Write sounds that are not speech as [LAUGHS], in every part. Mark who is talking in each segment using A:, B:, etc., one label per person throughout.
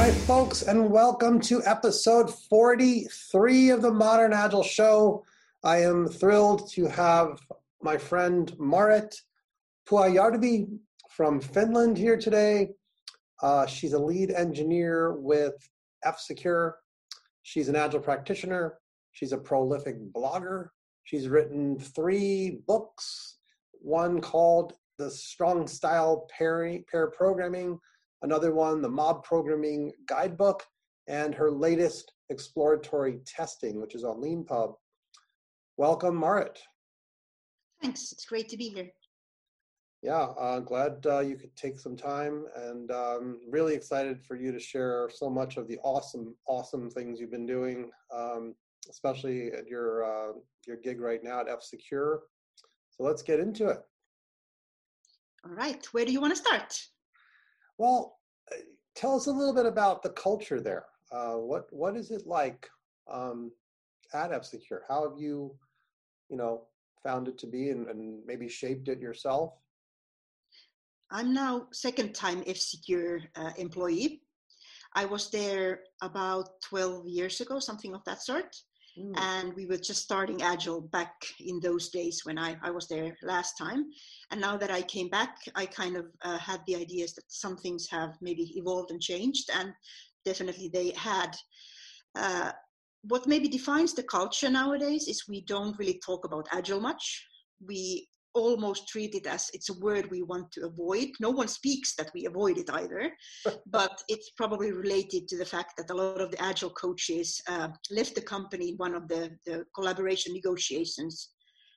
A: Hi, folks, and welcome to episode 43 of the Modern Agile Show. I am thrilled to have my friend Maaret Pyhäjärvi from Finland here today. Uh, she's a lead engineer with F Secure. She's an Agile practitioner. She's a prolific blogger. She's written three books, one called The Strong Style Pair, Pair Programming, another one, The Mob Programming Guidebook, and her latest exploratory testing, which is on LeanPub. Welcome, Maaret.
B: Thanks. It's great to be here.
A: Yeah, uh, glad uh, you could take some time and um, really excited for you to share so much of the awesome, awesome things you've been doing, um, especially at your, uh, your gig right now at F Secure. So let's get into it.
B: All right. Where do you want to start?
A: Well, uh, tell us a little bit about the culture there. Uh, what what is it like um, at F Secure? How have you, you know, found it to be and, and maybe shaped it yourself?
B: I'm now second time F Secure uh, employee. I was there about 12 years ago, something of that sort. Mm. And we were just starting Agile back in those days when I, I was there last time. And now that I came back, I kind of uh, had the ideas that some things have maybe evolved and changed. And definitely they had. Uh, what maybe defines the culture nowadays is we don't really talk about Agile much. We almost treat it as it's a word we want to avoid. No one speaks that we avoid it either, [LAUGHS] but it's probably related to the fact that a lot of the agile coaches uh, left the company in one of the, the collaboration negotiations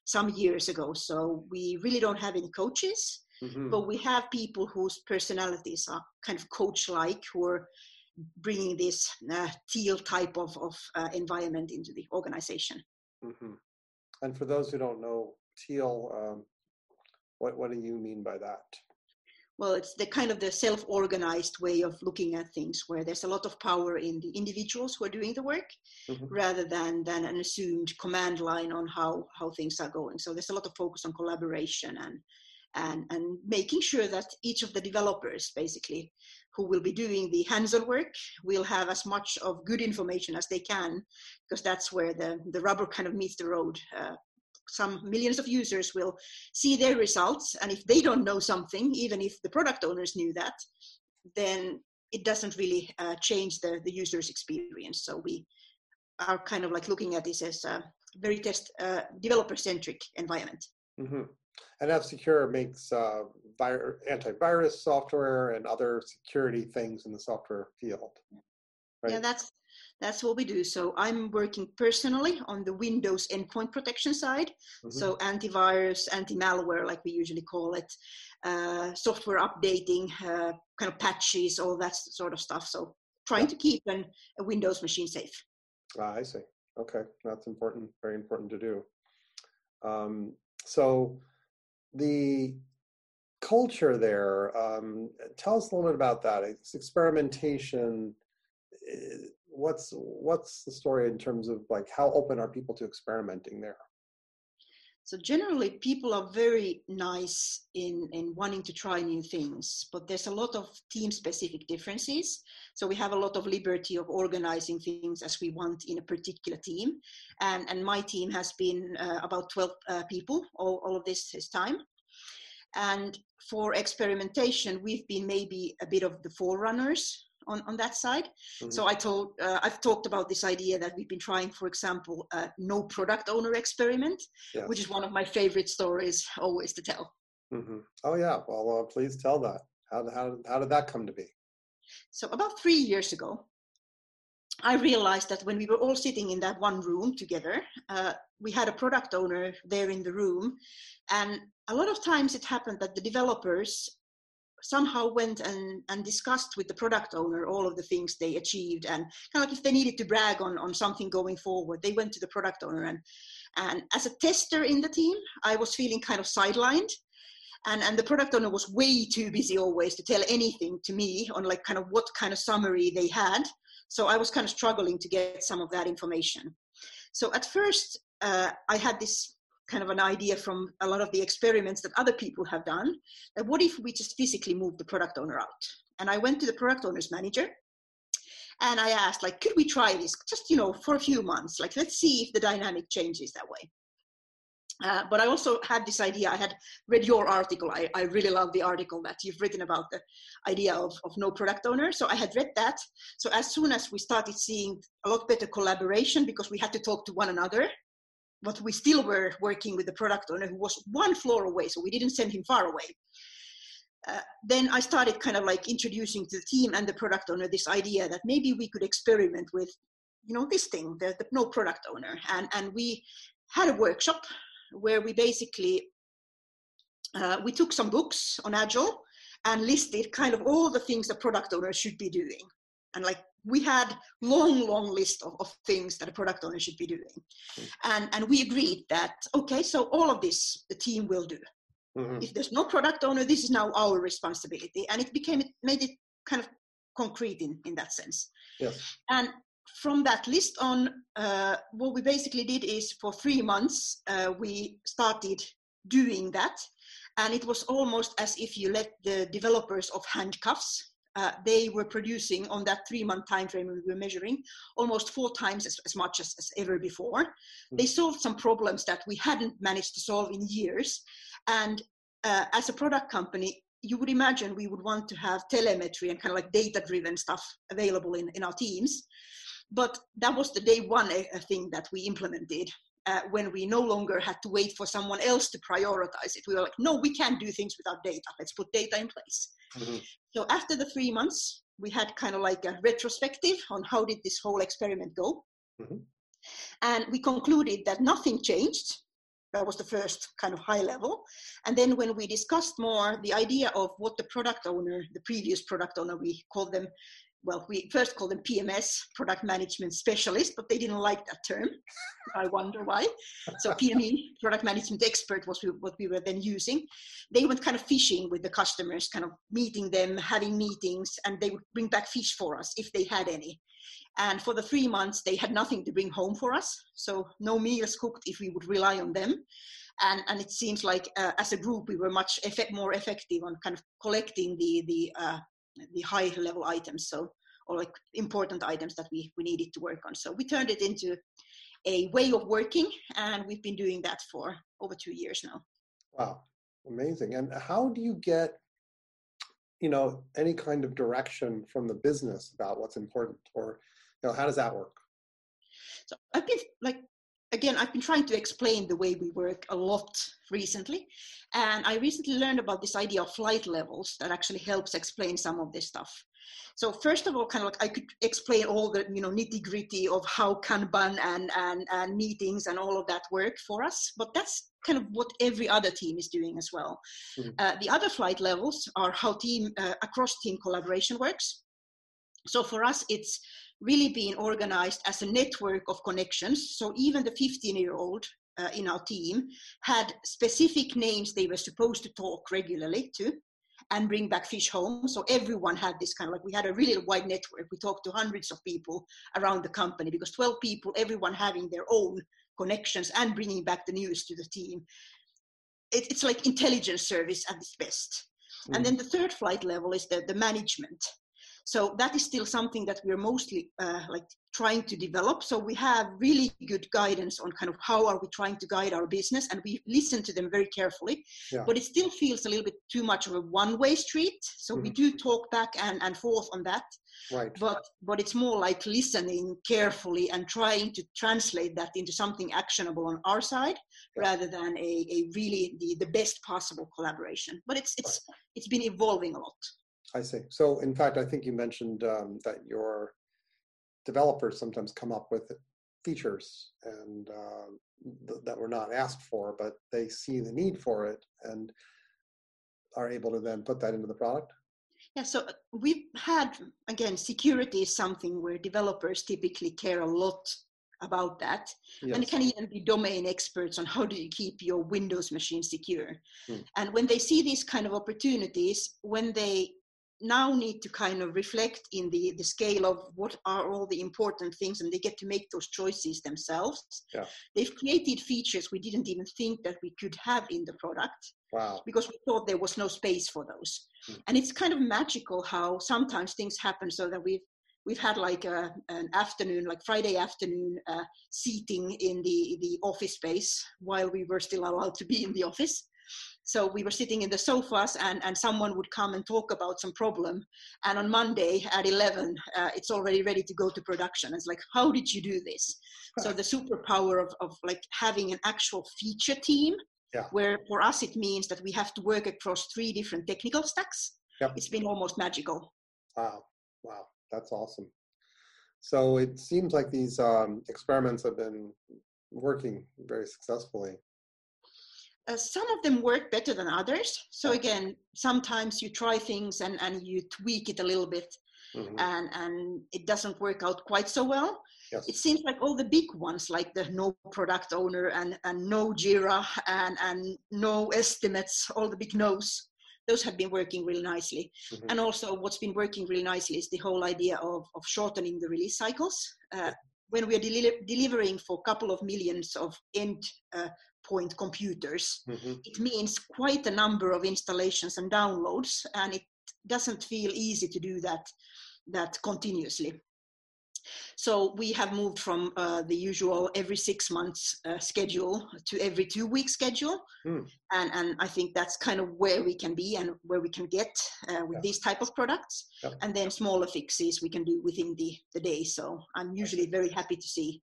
B: some years ago. So we really don't have any coaches, mm-hmm. but we have people whose personalities are kind of coach-like, who are bringing this uh, teal type of, of uh, environment into the organization.
A: Mm-hmm. And for those who don't know teal um, what what do you mean by that
B: well it's the kind of the self-organized way of looking at things where there's a lot of power in the individuals who are doing the work mm-hmm. rather than than an assumed command line on how how things are going so there's a lot of focus on collaboration and and and making sure that each of the developers basically who will be doing the hands-on work will have as much of good information as they can because that's where the the rubber kind of meets the road uh, some millions of users will see their results and if they don't know something even if the product owners knew that then it doesn't really uh, change the, the user's experience so we are kind of like looking at this as a very test uh, developer centric environment
A: mm-hmm. and f secure makes uh, vir- antivirus software and other security things in the software field
B: right? yeah that's that's what we do. So I'm working personally on the Windows endpoint protection side. Mm-hmm. So antivirus, anti-malware, like we usually call it, uh, software updating, uh, kind of patches, all that sort of stuff. So trying to keep an, a Windows machine safe.
A: Ah, I see. Okay, that's important. Very important to do. Um, so the culture there. Um, tell us a little bit about that. It's experimentation. What's what's the story in terms of like how open are people to experimenting there?
B: So generally people are very nice in in wanting to try new things but there's a lot of team specific differences. So we have a lot of liberty of organizing things as we want in a particular team. And and my team has been uh, about 12 uh, people all, all of this, this time. And for experimentation we've been maybe a bit of the forerunners on, on that side. Mm-hmm. So I told, uh, I've talked about this idea that we've been trying, for example, a no product owner experiment, yes. which is one of my favorite stories always to tell.
A: Mm-hmm. Oh yeah, well, uh, please tell that. How, how, how did that come to be?
B: So about three years ago, I realized that when we were all sitting in that one room together, uh, we had a product owner there in the room. And a lot of times it happened that the developers somehow went and, and discussed with the product owner all of the things they achieved and kind of like if they needed to brag on, on something going forward, they went to the product owner. And, and as a tester in the team, I was feeling kind of sidelined. And, and the product owner was way too busy always to tell anything to me on like kind of what kind of summary they had. So I was kind of struggling to get some of that information. So at first, uh, I had this kind of an idea from a lot of the experiments that other people have done that what if we just physically move the product owner out and i went to the product owner's manager and I asked, like, could we try this just, you know, for a few months? Like, let's see if the dynamic changes that way. Uh, but I also had this idea. I had read your article. I, I really love the article that you've written about the idea of, of no product owner. So I had read that. So as soon as we started seeing a lot better collaboration because we had to talk to one another, but we still were working with the product owner who was one floor away. So we didn't send him far away. Uh, then I started kind of like introducing to the team and the product owner this idea that maybe we could experiment with, you know, this thing, the, the no product owner. And, and we had a workshop where we basically uh, we took some books on agile and listed kind of all the things the product owner should be doing and like we had long long list of, of things that a product owner should be doing mm-hmm. and and we agreed that okay so all of this the team will do mm-hmm. if there's no product owner this is now our responsibility and it became it made it kind of concrete in in that sense yes. and from that list on, uh, what we basically did is for three months, uh, we started doing that. And it was almost as if you let the developers of handcuffs, uh, they were producing on that three month time frame we were measuring almost four times as, as much as, as ever before. Mm-hmm. They solved some problems that we hadn't managed to solve in years. And uh, as a product company, you would imagine we would want to have telemetry and kind of like data driven stuff available in, in our teams. But that was the day one a, a thing that we implemented uh, when we no longer had to wait for someone else to prioritize it. We were like, no, we can't do things without data. Let's put data in place. Mm-hmm. So after the three months, we had kind of like a retrospective on how did this whole experiment go. Mm-hmm. And we concluded that nothing changed. That was the first kind of high level. And then when we discussed more the idea of what the product owner, the previous product owner, we called them well, we first called them PMS, product management specialist, but they didn't like that term. [LAUGHS] I wonder why. So [LAUGHS] PME, product management expert, was what we were then using. They went kind of fishing with the customers, kind of meeting them, having meetings, and they would bring back fish for us if they had any. And for the three months, they had nothing to bring home for us. So no meals cooked if we would rely on them. And, and it seems like uh, as a group, we were much effect, more effective on kind of collecting the, the uh, the high level items so or like important items that we we needed to work on. So we turned it into a way of working and we've been doing that for over two years now.
A: Wow. Amazing. And how do you get you know any kind of direction from the business about what's important or you know how does that work?
B: So i've been like again, I've been trying to explain the way we work a lot recently. And I recently learned about this idea of flight levels that actually helps explain some of this stuff. So first of all, kind of like I could explain all the you know nitty gritty of how Kanban and, and and meetings and all of that work for us, but that's kind of what every other team is doing as well. Mm-hmm. Uh, the other flight levels are how team uh, across team collaboration works. So for us, it's really being organized as a network of connections. So even the 15 year old uh, in our team had specific names they were supposed to talk regularly to and bring back fish home. So everyone had this kind of like we had a really wide network. We talked to hundreds of people around the company because 12 people, everyone having their own connections and bringing back the news to the team. It, it's like intelligence service at its best. Mm. And then the third flight level is the, the management. So that is still something that we're mostly uh, like trying to develop. So we have really good guidance on kind of how are we trying to guide our business, and we listen to them very carefully. Yeah. But it still feels a little bit too much of a one-way street. So mm-hmm. we do talk back and, and forth on that. Right. But but it's more like listening carefully and trying to translate that into something actionable on our side yeah. rather than a, a really the, the best possible collaboration. But it's it's it's been evolving a lot.
A: I see. So, in fact, I think you mentioned um, that your developers sometimes come up with features and uh, th- that were not asked for, but they see the need for it and are able to then put that into the product.
B: Yeah, so uh, we've had again, security is something where developers typically care a lot about that yes. and it can even be domain experts on how do you keep your windows machine secure mm. and when they see these kind of opportunities when they now need to kind of reflect in the the scale of what are all the important things and they get to make those choices themselves yeah. they've created features we didn't even think that we could have in the product wow. because we thought there was no space for those mm. and it's kind of magical how sometimes things happen so that we've we've had like a, an afternoon, like Friday afternoon uh, seating in the, the office space while we were still allowed to be in the office. So we were sitting in the sofas and, and someone would come and talk about some problem. And on Monday at 11, uh, it's already ready to go to production. It's like, how did you do this? So the superpower of, of like having an actual feature team, yeah. where for us it means that we have to work across three different technical stacks. Yep. It's been almost magical.
A: Wow. Wow. That's awesome. So it seems like these um, experiments have been working very successfully
B: uh, some of them work better than others. So again, sometimes you try things and, and you tweak it a little bit mm-hmm. and, and it doesn't work out quite so well. Yes. It seems like all the big ones, like the no product owner and, and no Jira and, and no estimates, all the big no's, those have been working really nicely. Mm-hmm. And also what's been working really nicely is the whole idea of, of shortening the release cycles. Uh, when we are deli- delivering for a couple of millions of end uh, point computers. Mm-hmm. It means quite a number of installations and downloads, and it doesn't feel easy to do that that continuously. So we have moved from uh, the usual every six months uh, schedule to every two week schedule, mm. and and I think that's kind of where we can be and where we can get uh, with yeah. these type of products. Yeah. And then smaller fixes we can do within the the day. So I'm usually very happy to see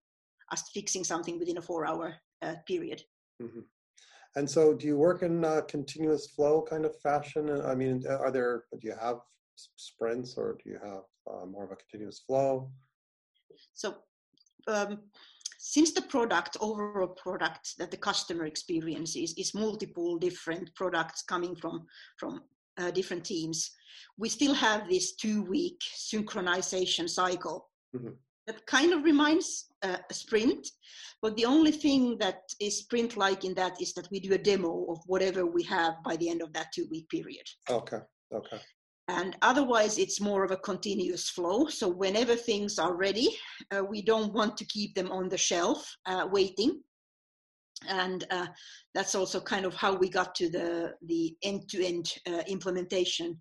B: us fixing something within a four hour uh, period. Mm-hmm.
A: And so, do you work in a continuous flow kind of fashion? I mean, uh, are there? Do you have sprints, or do you have uh, more of a continuous flow?
B: So, um, since the product, overall product that the customer experiences is multiple different products coming from from uh, different teams, we still have this two-week synchronization cycle. Mm-hmm that kind of reminds uh, a sprint but the only thing that is sprint like in that is that we do a demo of whatever we have by the end of that two week period.
A: Okay okay.
B: And otherwise it's more of a continuous flow. So whenever things are ready uh, we don't want to keep them on the shelf uh, waiting. And uh, that's also kind of how we got to the the end-to-end uh, implementation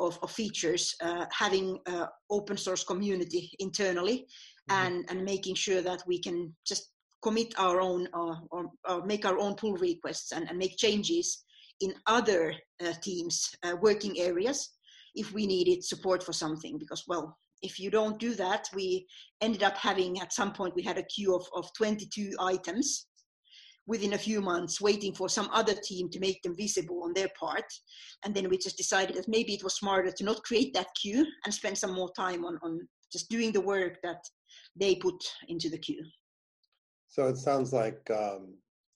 B: of, of features, uh, having uh, open source community internally, mm-hmm. and and making sure that we can just commit our own uh, or, or, make our own pull requests and, and make changes in other uh, teams uh, working areas if we needed support for something because well if you don't do that we ended up having at some point we had a queue of, of 22 items within a few months waiting for some other team to make them visible on their part. And then we just decided that maybe it was smarter to not create that queue and spend some more time on, on just doing the work that they put into the queue.
A: So it sounds like um,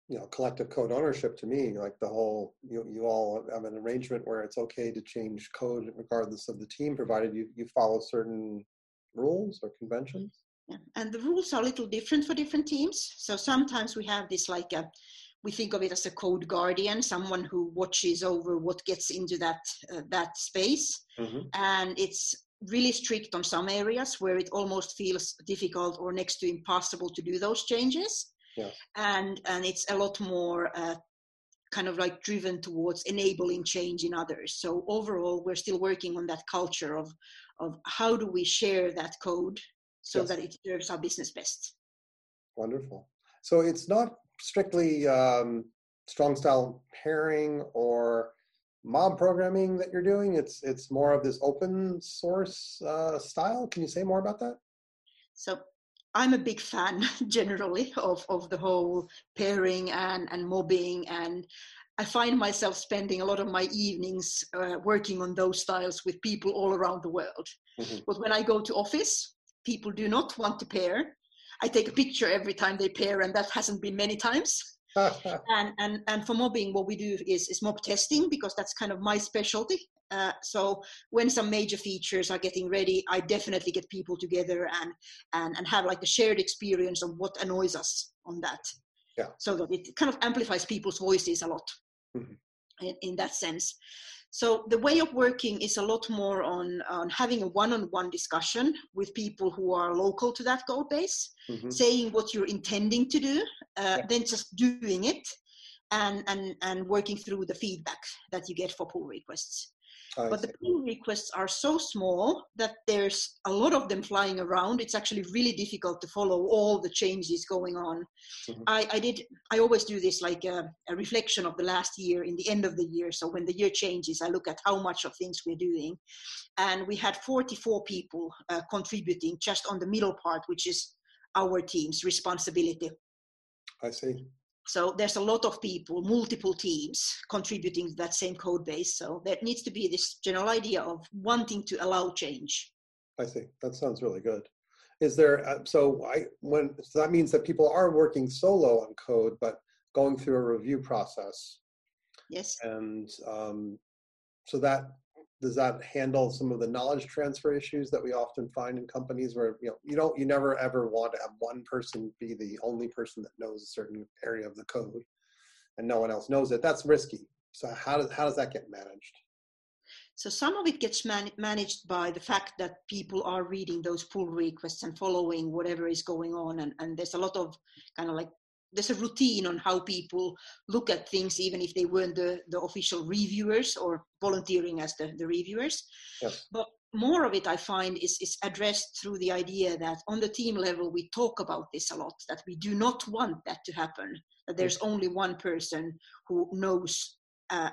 A: you know collective code ownership to me like the whole you, you all have an arrangement where it's okay to change code regardless of the team provided you, you follow certain rules or conventions
B: yeah. And the rules are a little different for different teams. So sometimes we have this like a, we think of it as a code guardian, someone who watches over what gets into that uh, that space, mm-hmm. and it's really strict on some areas where it almost feels difficult or next to impossible to do those changes. Yeah. And and it's a lot more uh, kind of like driven towards enabling change in others. So overall, we're still working on that culture of of how do we share that code so yes. that it serves our business best.
A: Wonderful. So it's not strictly um, strong style pairing or mob programming that you're doing. It's it's more of this open source uh, style. Can you say more about that?
B: So I'm a big fan [LAUGHS] generally of, of the whole pairing and, and mobbing and I find myself spending a lot of my evenings uh, working on those styles with people all around the world. Mm-hmm. But when I go to office, people do not want to pair. I take a picture every time they pair, and that hasn't been many times. [LAUGHS] and, and and for mobbing, what we do is is mob testing because that's kind of my specialty. Uh, so when some major features are getting ready, I definitely get people together and and and have like a shared experience of what annoys us on that. Yeah. So that it kind of amplifies people's voices a lot. Mm-hmm. In, in that sense. So the way of working is a lot more on, on having a one-on-one discussion with people who are local to that code base, mm-hmm. saying what you're intending to do, uh, yeah. then just doing it, and, and and working through the feedback that you get for pull requests. I but see. the pull requests are so small that there's a lot of them flying around. It's actually really difficult to follow all the changes going on. Mm-hmm. I, I, did. I always do this like a, a, reflection of the last year in the end of the year. So when the year changes, I look at how much of things we're doing, and we had 44 people uh, contributing just on the middle part, which is our team's responsibility.
A: I see.
B: So there's a lot of people, multiple teams contributing to that same code base. So there needs to be this general idea of wanting to allow change.
A: I see. That sounds really good. Is there uh, so I when so that means that people are working solo on code, but going through a review process.
B: Yes.
A: And um, so that does that handle some of the knowledge transfer issues that we often find in companies where you know you don't you never ever want to have one person be the only person that knows a certain area of the code and no one else knows it? That's risky. So how does how does that get managed?
B: So some of it gets man- managed by the fact that people are reading those pull requests and following whatever is going on and, and there's a lot of kind of like there's a routine on how people look at things, even if they weren't the, the official reviewers or volunteering as the, the reviewers.
A: Yes.
B: But more of it I find is, is addressed through the idea that on the team level we talk about this a lot, that we do not want that to happen, that there's only one person who knows uh,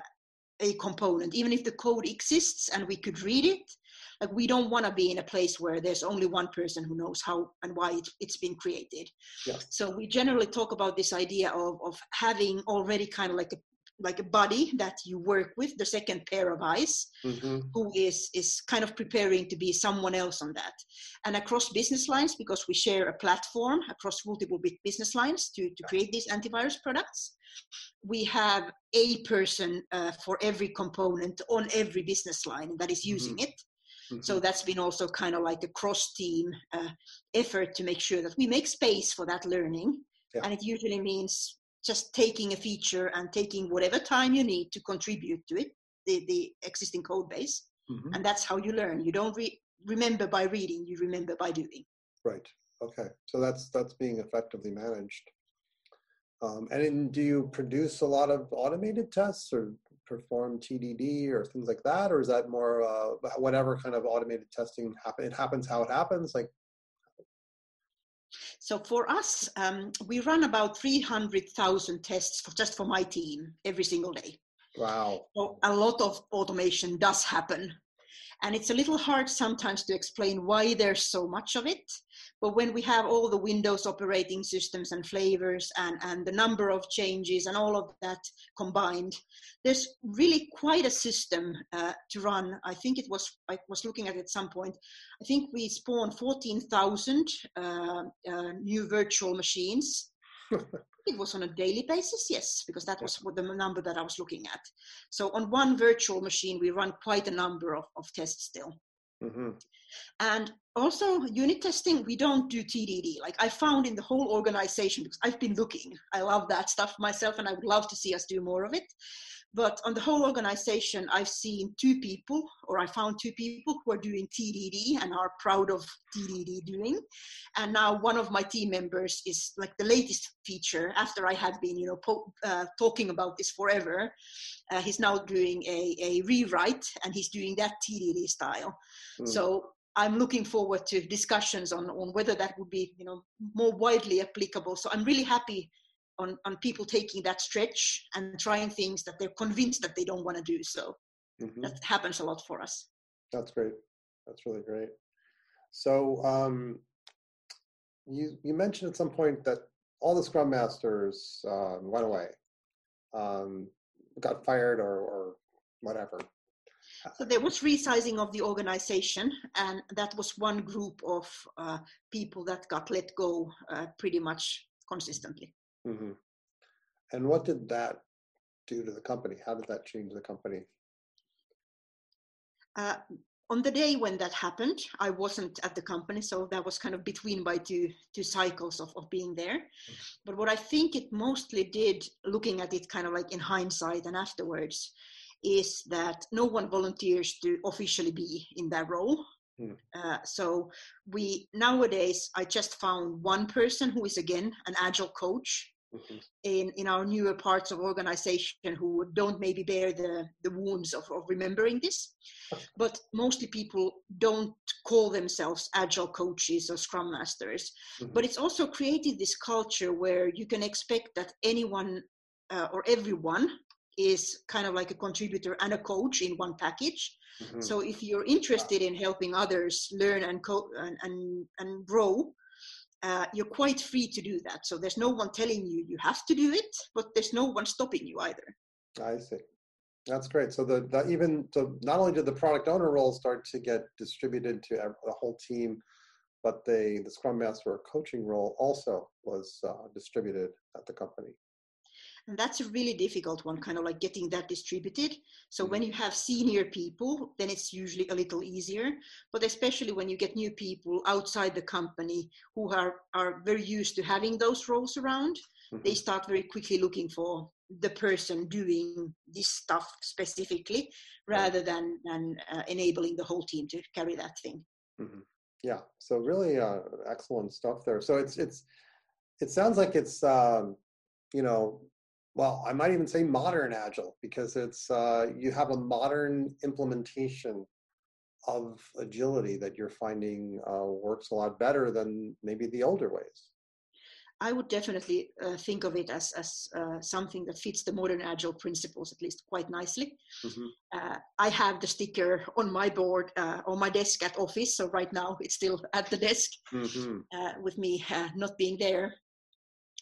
B: a component, even if the code exists and we could read it, like we don't want to be in a place where there's only one person who knows how and why it, has been created
A: yeah.
B: so we generally talk about this idea of, of having already kind of like a like a body that you work with the second pair of eyes mm-hmm. who is is kind of preparing to be someone else on that and across business lines because we share a platform across multiple business lines to, to create these antivirus products we have a person uh, for every component on every business line that is using mm-hmm. it Mm-hmm. So that's been also kind of like a cross team uh, effort to make sure that we make space for that learning. Yeah. And it usually means just taking a feature and taking whatever time you need to contribute to it, the, the existing code base. Mm-hmm. And that's how you learn. You don't re- remember by reading, you remember by doing.
A: Right. Okay. So that's that's being effectively managed. Um, and in, do you produce a lot of automated tests or perform TDD or things like that, or is that more uh, whatever kind of automated testing happen? It happens how it happens, like.
B: So for us, um, we run about 300,000 tests for, just for my team every single day.
A: Wow.
B: So a lot of automation does happen. And it's a little hard sometimes to explain why there's so much of it. But when we have all the Windows operating systems and flavors and, and the number of changes and all of that combined, there's really quite a system uh, to run. I think it was, I was looking at it at some point, I think we spawned 14,000 uh, uh, new virtual machines. [LAUGHS] it was on a daily basis, yes, because that was the number that I was looking at. So on one virtual machine, we run quite a number of, of tests still. Mm-hmm. And also unit testing, we don't do TDD. Like I found in the whole organization, because I've been looking, I love that stuff myself and I would love to see us do more of it. But on the whole organization, I've seen two people, or I found two people who are doing TDD and are proud of TDD doing. And now one of my team members is like the latest feature after I had been, you know, po- uh, talking about this forever. Uh, he's now doing a, a rewrite and he's doing that TDD style. Mm. So I'm looking forward to discussions on, on whether that would be, you know, more widely applicable. So I'm really happy on, on people taking that stretch and trying things that they're convinced that they don't want to do. So mm-hmm. that happens a lot for us.
A: That's great. That's really great. So um, you you mentioned at some point that all the Scrum Masters uh, went away, um, got fired, or, or whatever.
B: So there was resizing of the organization, and that was one group of uh, people that got let go uh, pretty much consistently.
A: Mm-hmm. And what did that do to the company? How did that change the company?
B: Uh, on the day when that happened, I wasn't at the company, so that was kind of between my two two cycles of, of being there. But what I think it mostly did, looking at it kind of like in hindsight and afterwards, is that no one volunteers to officially be in that role. Mm. Uh, so we nowadays, I just found one person who is again an agile coach mm-hmm. in in our newer parts of organization who don't maybe bear the the wounds of, of remembering this but mostly people don't call themselves agile coaches or scrum masters mm-hmm. but it's also created this culture where you can expect that anyone uh, or everyone is kind of like a contributor and a coach in one package. Mm-hmm. So if you're interested in helping others learn and co- and, and, and grow, uh, you're quite free to do that. So there's no one telling you you have to do it, but there's no one stopping you either.
A: I see. That's great. So the, the even so not only did the product owner role start to get distributed to the whole team, but the the Scrum Master coaching role also was uh, distributed at the company
B: and that's a really difficult one kind of like getting that distributed so when mm-hmm. you have senior people then it's usually a little easier but especially when you get new people outside the company who are are very used to having those roles around mm-hmm. they start very quickly looking for the person doing this stuff specifically rather than than uh, enabling the whole team to carry that thing
A: mm-hmm. yeah so really uh, excellent stuff there so it's it's it sounds like it's um, you know well, I might even say modern agile because it's uh, you have a modern implementation of agility that you're finding uh, works a lot better than maybe the older ways.
B: I would definitely uh, think of it as, as uh, something that fits the modern agile principles at least quite nicely. Mm-hmm. Uh, I have the sticker on my board uh, on my desk at office, so right now it's still at the desk mm-hmm. Uh, with me uh, not being there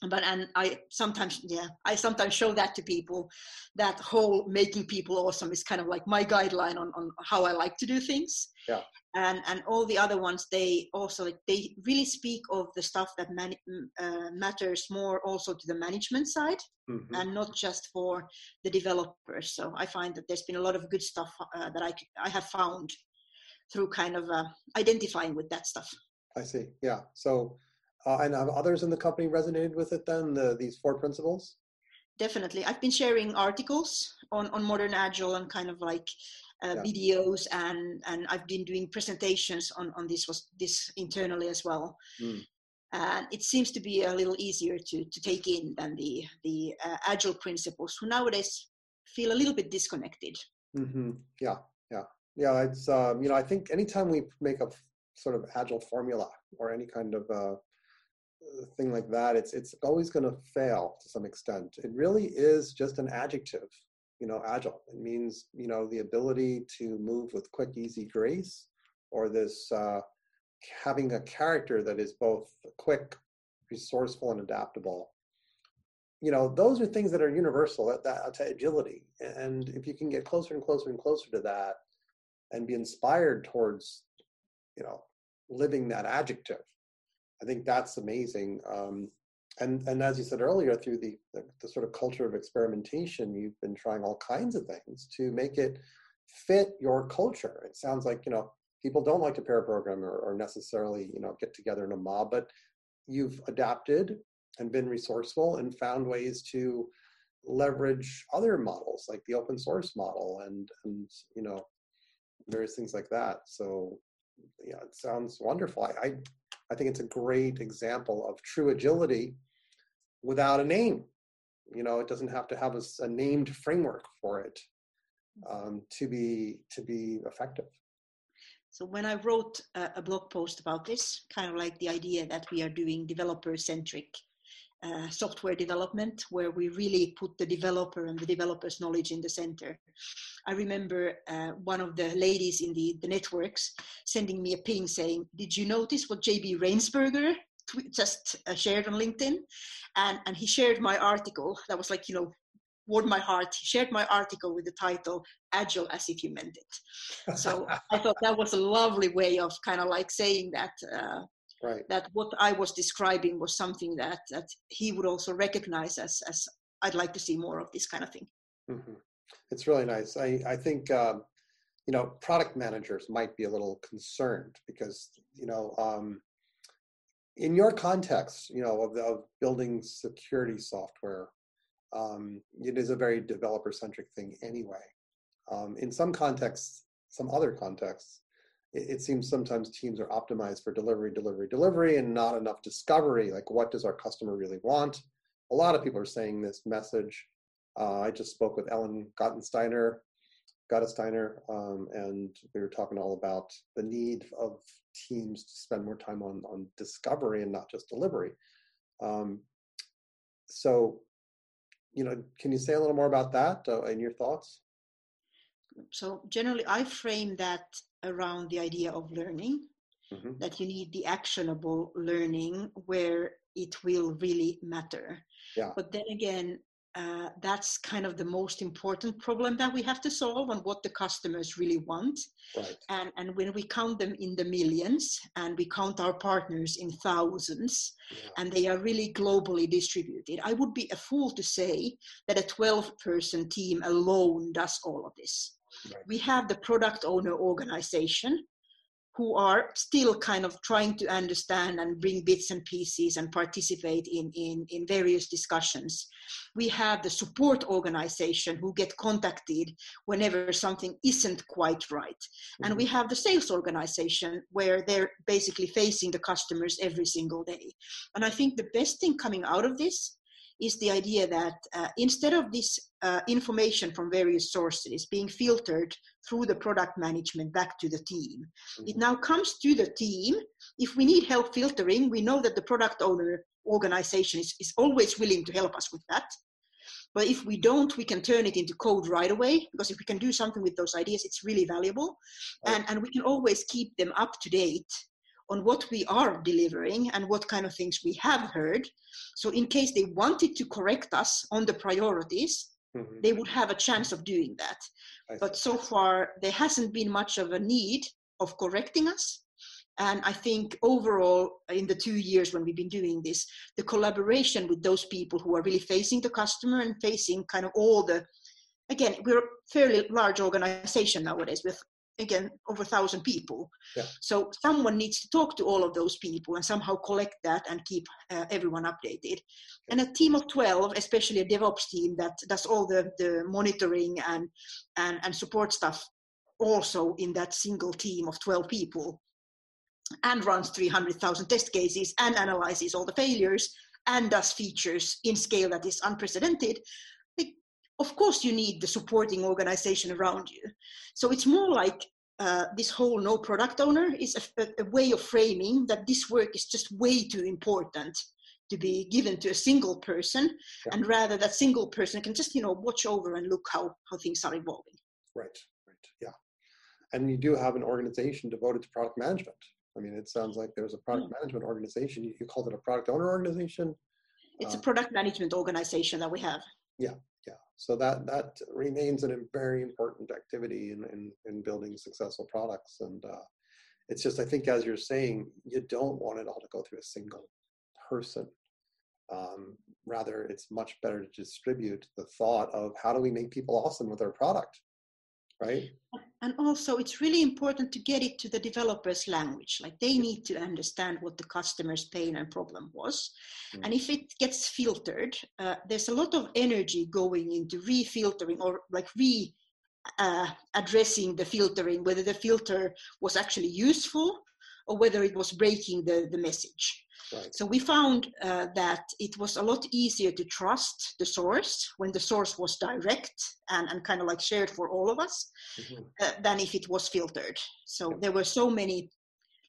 B: but and i sometimes yeah i sometimes show that to people that whole making people awesome is kind of like my guideline on, on how i like to do things.
A: Yeah.
B: And and all the other ones they also like they really speak of the stuff that man, uh, matters more also to the management side mm-hmm. and not just for the developers. So i find that there's been a lot of good stuff uh, that i i have found through kind of uh, identifying with that stuff.
A: I see. Yeah. So uh, and have others in the company resonated with it then, the, these four principles?
B: Definitely. I've been sharing articles on, on modern agile and kind of like uh, yeah. videos and, and I've been doing presentations on, on this was this internally as well. Mm. And it seems to be a little easier to, to take in than the, the uh, agile principles who nowadays feel a little bit disconnected.
A: Mm-hmm. Yeah, yeah, yeah. It's um, you know I think anytime we make a sort of agile formula or any kind of uh, thing like that, it's it's always going to fail to some extent. It really is just an adjective, you know, agile. It means you know the ability to move with quick, easy grace, or this uh, having a character that is both quick, resourceful, and adaptable. You know, those are things that are universal at that to agility. And if you can get closer and closer and closer to that, and be inspired towards, you know, living that adjective, I think that's amazing. Um, and and as you said earlier, through the, the, the sort of culture of experimentation, you've been trying all kinds of things to make it fit your culture. It sounds like you know people don't like to pair program or, or necessarily you know get together in a mob, but you've adapted and been resourceful and found ways to leverage other models like the open source model and and you know various things like that. So yeah, it sounds wonderful. I, I I think it's a great example of true agility without a name. You know, it doesn't have to have a, a named framework for it um, to be to be effective.
B: So when I wrote a, a, blog post about this, kind of like the idea that we are doing developer-centric uh, software development, where we really put the developer and the developer's knowledge in the center. I remember uh, one of the ladies in the, the networks sending me a ping saying, Did you notice what JB Rainsberger just uh, shared on LinkedIn? And, and he shared my article that was like, you know, warmed my heart. He shared my article with the title Agile as if you meant it. So [LAUGHS] I thought that was a lovely way of kind of like saying that.
A: Right.
B: That what I was describing was something that that he would also recognize as as I'd like to see more of this kind of thing.
A: Mm-hmm it's really nice. I, I think, um, you know, product managers might be a little concerned because, you know, um, in your context, you know, of, of building security software, um, it is a very developer centric thing anyway. Um, in some contexts, some other contexts, it, seems sometimes teams are optimized for delivery, delivery, delivery, and not enough discovery. Like, what does our customer really want? a lot of people are saying this message. Uh, I just spoke with Ellen Gottensteiner, Gottesdiener, um, and we were talking all about the need of teams to spend more time on, on discovery and not just delivery. Um, so, you know, can you say a little more about that uh, and your thoughts?
B: So generally, I frame that around the idea of learning, mm-hmm. that you need the actionable learning where it will really matter. Yeah. But then again, uh, that's kind of the most important problem that we have to solve on what the customers really want. Right. And, and when we count them in the millions and we count our partners in thousands yeah. and they are really globally distributed, I would be a fool to say that a 12 person team alone does all of this. Right. We have the product owner organization who are still kind of trying to understand and bring bits and pieces and participate in, in, in various discussions. We have the support organization who get contacted whenever something isn't quite right. Mm-hmm. And we mm-hmm. have the sales organization where they're basically facing the customers every single day. And I think the best thing coming out of this is the idea that uh, instead of this uh, information from various sources being filtered through the product management back to the team, mm-hmm. it now comes to the team. If we need help filtering, we know that the product owner organization is, is always willing to help us with that. But if we don't, we can turn it into code right away because if we can do something with those ideas, it's really valuable. And, and we can always keep them up to date on what we are delivering and what kind of things we have heard. So, in case they wanted to correct us on the priorities, mm-hmm. they would have a chance of doing that. But so far, there hasn't been much of a need of correcting us. And I think overall, in the two years when we've been doing this, the collaboration with those people who are really facing the customer and facing kind of all the again, we're a fairly large organization nowadays with again over a thousand people. Yeah. so someone needs to talk to all of those people and somehow collect that and keep uh, everyone updated. And a team of 12 especially a devops team that does all the, the monitoring and, and and support stuff also in that single team of 12 people and runs 300000 test cases and analyzes all the failures and does features in scale that is unprecedented of course you need the supporting organization around you. So it's more like uh, this whole no product owner is a, a, way of framing that this work is just way too important to be given to a single person. Yeah. and rather that single person can just you know watch over and look how how things are evolving.
A: Right right yeah. And you do have an organization devoted to product management. I mean it sounds like there's a product mm. management organization. You, you called it a product owner organization?
B: It's uh, a product management organization that we have.
A: Yeah so that that remains a very important activity in, in, in building successful products. And uh, it's just i think as you're saying you don't want it all to go through a single person. Um, rather it's much better to distribute the thought of how do we make people awesome with our product right?
B: And also it's really important to get it to the developers language. Like they need to understand what the customer's pain and problem was. Mm. and if it gets filtered uh, there's a lot of energy going into refiltering or like re uh, addressing the filtering whether the filter was actually useful or whether it was breaking the, the message Right. So we found uh, that it was a lot easier to trust the source when the source was direct and, and kind of like shared for all of us mm-hmm. uh, than if it was filtered. So there were so many,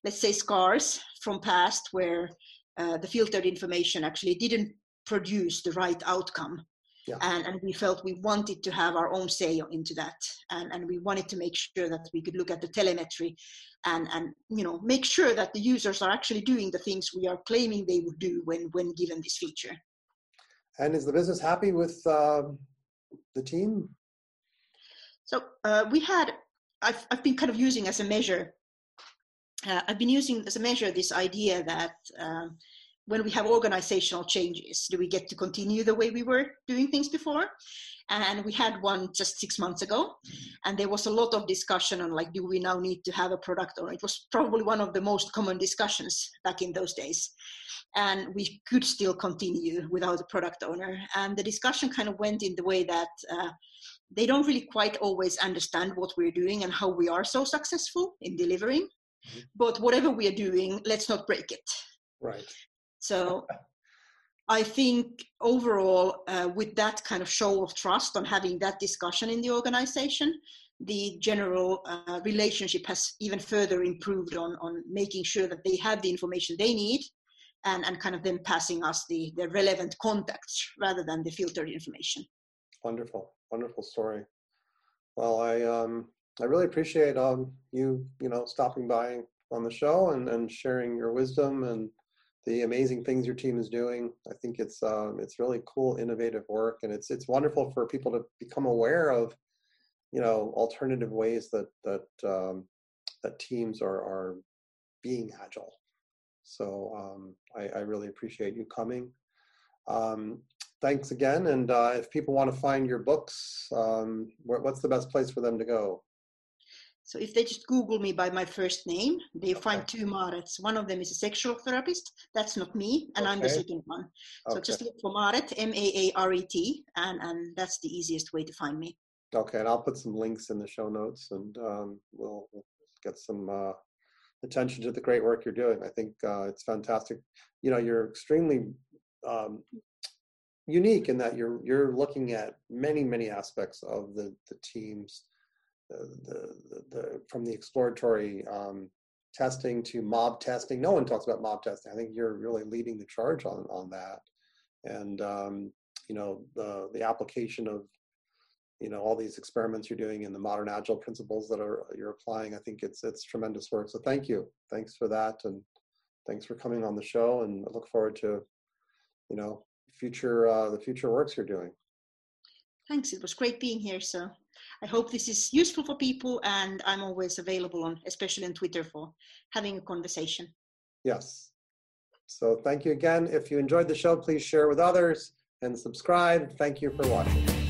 B: let's say, scars from past where uh, the filtered information actually didn't produce the right outcome yeah. and, and we felt we wanted to have our own say into that. And, and we wanted to make sure that we could look at the telemetry and, and you know make sure that the users are actually doing the things we are claiming they would do when, when given this feature.
A: And is the business happy with uh, the team?
B: So uh, we had I've, I've been kind of using as a measure uh, I've been using as a measure this idea that um, when we have organizational changes, do we get to continue the way we were doing things before? And we had one just six months ago, and there was a lot of discussion on like, do we now need to have a product owner? It was probably one of the most common discussions back in those days. And we could still continue without a product owner. And the discussion kind of went in the way that uh, they don't really quite always understand what we're doing and how we are so successful in delivering. Mm-hmm. But whatever we are doing, let's not break it.
A: Right.
B: So I think overall, uh, with that kind of show of trust on having that discussion in the organization, the general uh, relationship has even further improved on, on making sure that they have the information they need and, and kind of then passing us the, the relevant contacts rather than the filtered information.
A: Wonderful, wonderful story. Well, I um, I really appreciate um, you you know stopping by on the show and, and sharing your wisdom and the amazing things your team is doing. I think it's um, it's really cool, innovative work, and it's it's wonderful for people to become aware of you know alternative ways that that um, that teams are are being agile. So um, I, I, really appreciate you coming. Um, thanks again. And uh, if people want to find your books, um, what's the best place for them to go?
B: So if they just Google me by my first name, they okay. find two Maarets. One of them is a sexual therapist. That's not me, and okay. I'm the second one. So okay. just look for Maaret, M-A-A-R-E-T, and, and that's the easiest way to find me.
A: Okay, and I'll put some links in the show notes, and um, we'll, we'll, get some uh, attention to the great work you're doing. I think uh, it's fantastic. You know, you're extremely um, unique in that you're you're looking at many many aspects of the the teams, the the, from the exploratory um, testing to mob testing. No one talks about mob testing. I think you're really leading the charge on on that, and um, you know the the application of you know all these experiments you're doing and the modern agile principles that are you're applying i think it's it's tremendous work. So thank you. Thanks for that and thanks for coming on the show and I look forward to you know future uh, the future works you're doing.
B: Thanks. It was great being here so i hope this is useful for people and i'm always available on especially on twitter for having a conversation.
A: Yes. So thank you again. If you enjoyed the show please share with others and subscribe. Thank you for watching